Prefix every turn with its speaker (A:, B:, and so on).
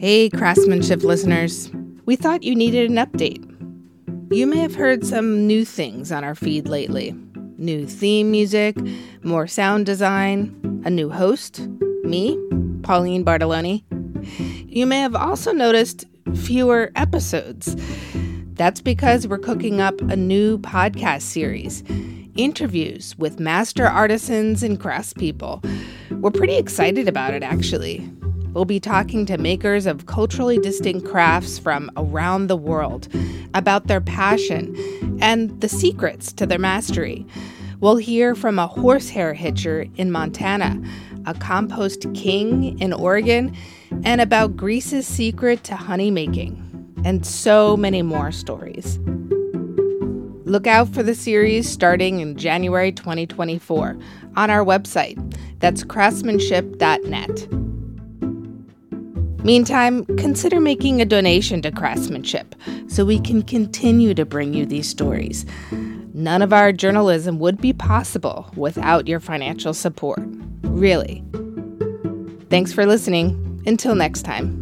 A: Hey, craftsmanship listeners. We thought you needed an update. You may have heard some new things on our feed lately new theme music, more sound design, a new host, me, Pauline Bartolone. You may have also noticed fewer episodes. That's because we're cooking up a new podcast series interviews with master artisans and craftspeople. We're pretty excited about it, actually. We'll be talking to makers of culturally distinct crafts from around the world about their passion and the secrets to their mastery. We'll hear from a horsehair hitcher in Montana, a compost king in Oregon, and about Greece's secret to honey making, and so many more stories. Look out for the series starting in January 2024 on our website. That's craftsmanship.net. Meantime, consider making a donation to Craftsmanship so we can continue to bring you these stories. None of our journalism would be possible without your financial support. Really. Thanks for listening. Until next time.